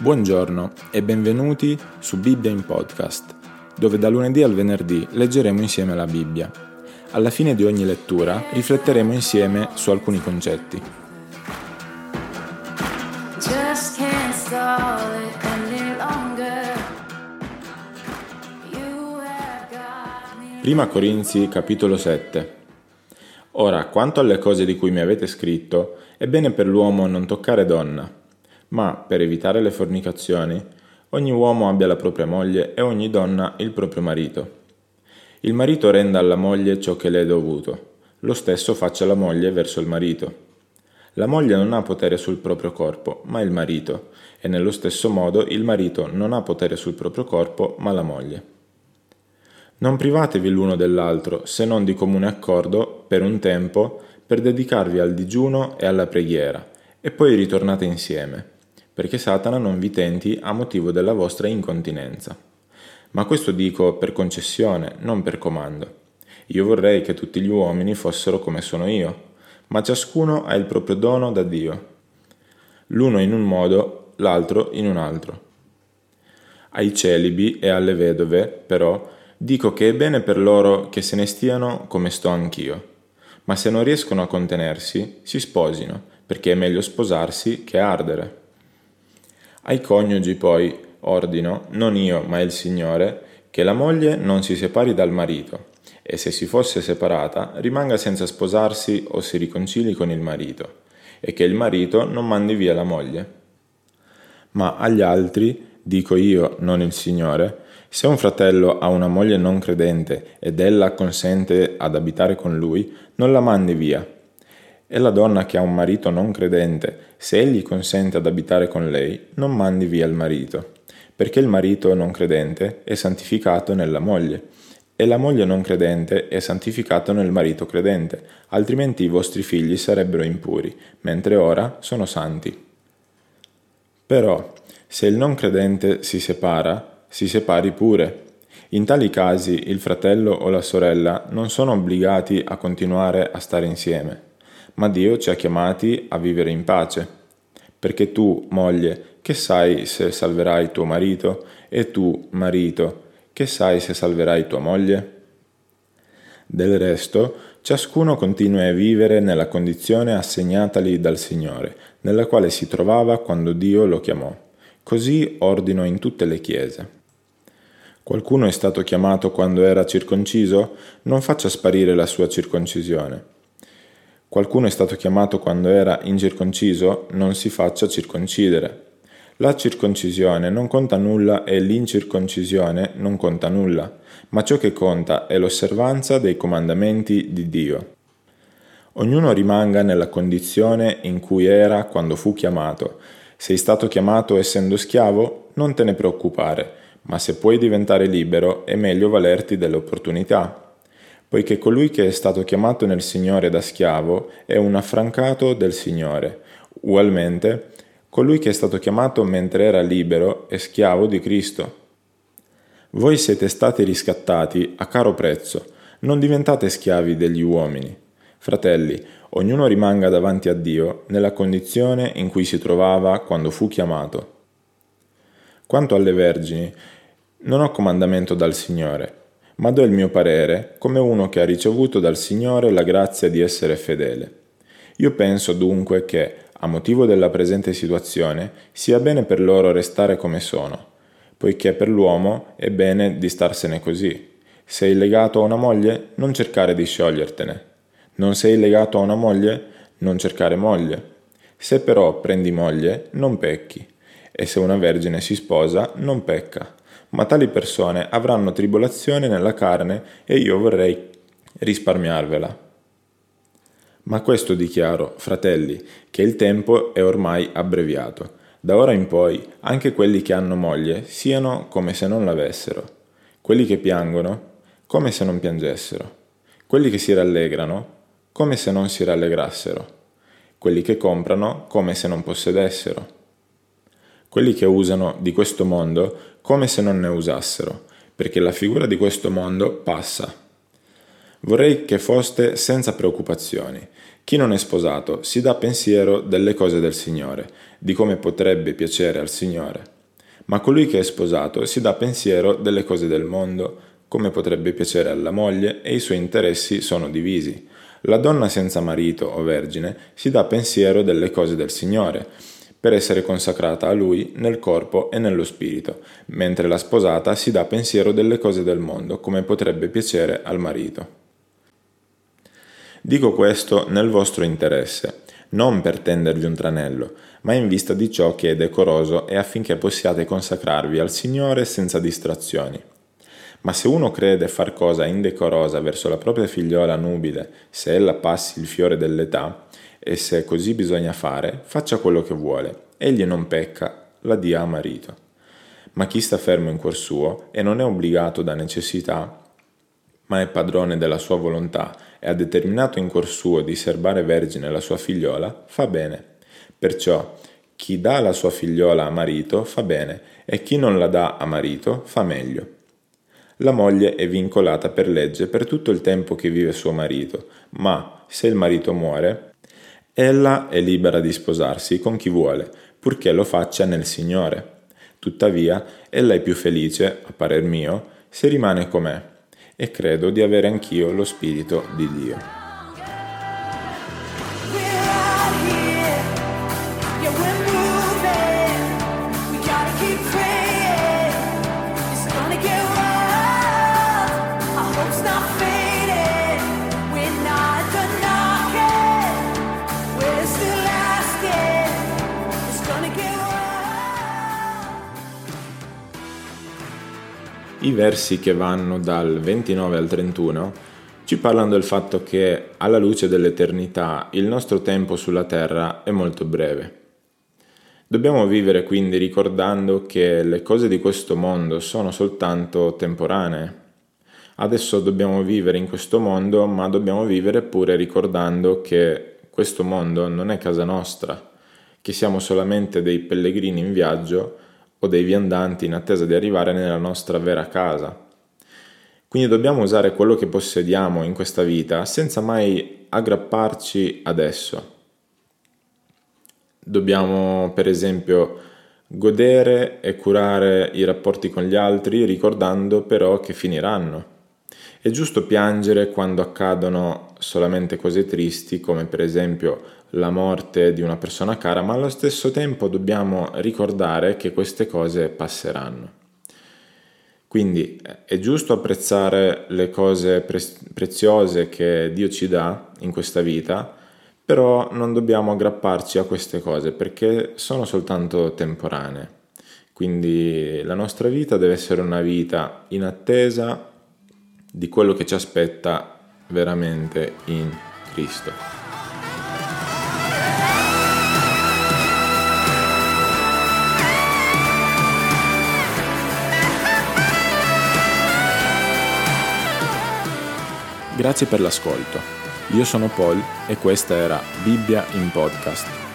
Buongiorno e benvenuti su Bibbia in podcast, dove da lunedì al venerdì leggeremo insieme la Bibbia. Alla fine di ogni lettura rifletteremo insieme su alcuni concetti. Prima Corinzi capitolo 7 Ora, quanto alle cose di cui mi avete scritto, è bene per l'uomo non toccare donna ma per evitare le fornicazioni, ogni uomo abbia la propria moglie e ogni donna il proprio marito. Il marito renda alla moglie ciò che le è dovuto, lo stesso faccia la moglie verso il marito. La moglie non ha potere sul proprio corpo, ma il marito, e nello stesso modo il marito non ha potere sul proprio corpo, ma la moglie. Non privatevi l'uno dell'altro, se non di comune accordo, per un tempo, per dedicarvi al digiuno e alla preghiera, e poi ritornate insieme perché Satana non vi tenti a motivo della vostra incontinenza. Ma questo dico per concessione, non per comando. Io vorrei che tutti gli uomini fossero come sono io, ma ciascuno ha il proprio dono da Dio. L'uno in un modo, l'altro in un altro. Ai celibi e alle vedove, però, dico che è bene per loro che se ne stiano come sto anch'io. Ma se non riescono a contenersi, si sposino, perché è meglio sposarsi che ardere. Ai coniugi poi ordino, non io ma il Signore, che la moglie non si separi dal marito, e se si fosse separata rimanga senza sposarsi o si riconcili con il marito, e che il marito non mandi via la moglie. Ma agli altri, dico io, non il Signore, se un fratello ha una moglie non credente ed ella consente ad abitare con lui, non la mandi via e la donna che ha un marito non credente, se egli consente ad abitare con lei, non mandi via il marito, perché il marito non credente è santificato nella moglie, e la moglie non credente è santificato nel marito credente, altrimenti i vostri figli sarebbero impuri, mentre ora sono santi. Però, se il non credente si separa, si separi pure. In tali casi il fratello o la sorella non sono obbligati a continuare a stare insieme ma Dio ci ha chiamati a vivere in pace. Perché tu, moglie, che sai se salverai tuo marito, e tu, marito, che sai se salverai tua moglie? Del resto, ciascuno continua a vivere nella condizione assegnatagli dal Signore, nella quale si trovava quando Dio lo chiamò. Così ordino in tutte le chiese. Qualcuno è stato chiamato quando era circonciso? Non faccia sparire la sua circoncisione. Qualcuno è stato chiamato quando era incirconciso, non si faccia circoncidere. La circoncisione non conta nulla e l'incirconcisione non conta nulla, ma ciò che conta è l'osservanza dei comandamenti di Dio. Ognuno rimanga nella condizione in cui era quando fu chiamato. Sei stato chiamato essendo schiavo? Non te ne preoccupare, ma se puoi diventare libero è meglio valerti delle opportunità poiché colui che è stato chiamato nel Signore da schiavo è un affrancato del Signore. Ugualmente, colui che è stato chiamato mentre era libero è schiavo di Cristo. Voi siete stati riscattati a caro prezzo, non diventate schiavi degli uomini. Fratelli, ognuno rimanga davanti a Dio nella condizione in cui si trovava quando fu chiamato. Quanto alle vergini, non ho comandamento dal Signore ma do il mio parere come uno che ha ricevuto dal Signore la grazia di essere fedele. Io penso dunque che, a motivo della presente situazione, sia bene per loro restare come sono, poiché per l'uomo è bene di starsene così. Sei legato a una moglie? Non cercare di sciogliertene. Non sei legato a una moglie? Non cercare moglie. Se però prendi moglie, non pecchi. E se una vergine si sposa, non pecca ma tali persone avranno tribolazione nella carne e io vorrei risparmiarvela. Ma questo dichiaro, fratelli, che il tempo è ormai abbreviato. Da ora in poi anche quelli che hanno moglie siano come se non l'avessero, quelli che piangono come se non piangessero, quelli che si rallegrano come se non si rallegrassero, quelli che comprano come se non possedessero quelli che usano di questo mondo come se non ne usassero, perché la figura di questo mondo passa. Vorrei che foste senza preoccupazioni. Chi non è sposato si dà pensiero delle cose del Signore, di come potrebbe piacere al Signore. Ma colui che è sposato si dà pensiero delle cose del mondo, come potrebbe piacere alla moglie, e i suoi interessi sono divisi. La donna senza marito o vergine si dà pensiero delle cose del Signore, per essere consacrata a Lui nel corpo e nello spirito, mentre la sposata si dà pensiero delle cose del mondo, come potrebbe piacere al marito. Dico questo nel vostro interesse, non per tendervi un tranello, ma in vista di ciò che è decoroso e affinché possiate consacrarvi al Signore senza distrazioni. Ma se uno crede far cosa indecorosa verso la propria figliola nubile, se ella passi il fiore dell'età, e se così bisogna fare, faccia quello che vuole. Egli non pecca, la dia a marito. Ma chi sta fermo in cuor suo e non è obbligato da necessità, ma è padrone della sua volontà e ha determinato in cuor suo di serbare vergine la sua figliola, fa bene. Perciò chi dà la sua figliola a marito fa bene e chi non la dà a marito fa meglio. La moglie è vincolata per legge per tutto il tempo che vive suo marito, ma se il marito muore, Ella è libera di sposarsi con chi vuole, purché lo faccia nel Signore. Tuttavia, ella è più felice, a parer mio, se rimane com'è, e credo di avere anch'io lo Spirito di Dio. I versi che vanno dal 29 al 31 ci parlano del fatto che alla luce dell'eternità il nostro tempo sulla terra è molto breve. Dobbiamo vivere quindi ricordando che le cose di questo mondo sono soltanto temporanee. Adesso dobbiamo vivere in questo mondo, ma dobbiamo vivere pure ricordando che questo mondo non è casa nostra, che siamo solamente dei pellegrini in viaggio o dei viandanti in attesa di arrivare nella nostra vera casa. Quindi dobbiamo usare quello che possediamo in questa vita senza mai aggrapparci adesso. Dobbiamo, per esempio, godere e curare i rapporti con gli altri ricordando però che finiranno. È giusto piangere quando accadono solamente cose tristi, come per esempio la morte di una persona cara, ma allo stesso tempo dobbiamo ricordare che queste cose passeranno. Quindi è giusto apprezzare le cose pre- preziose che Dio ci dà in questa vita, però non dobbiamo aggrapparci a queste cose perché sono soltanto temporanee. Quindi la nostra vita deve essere una vita in attesa di quello che ci aspetta veramente in Cristo. Grazie per l'ascolto. Io sono Paul e questa era Bibbia in podcast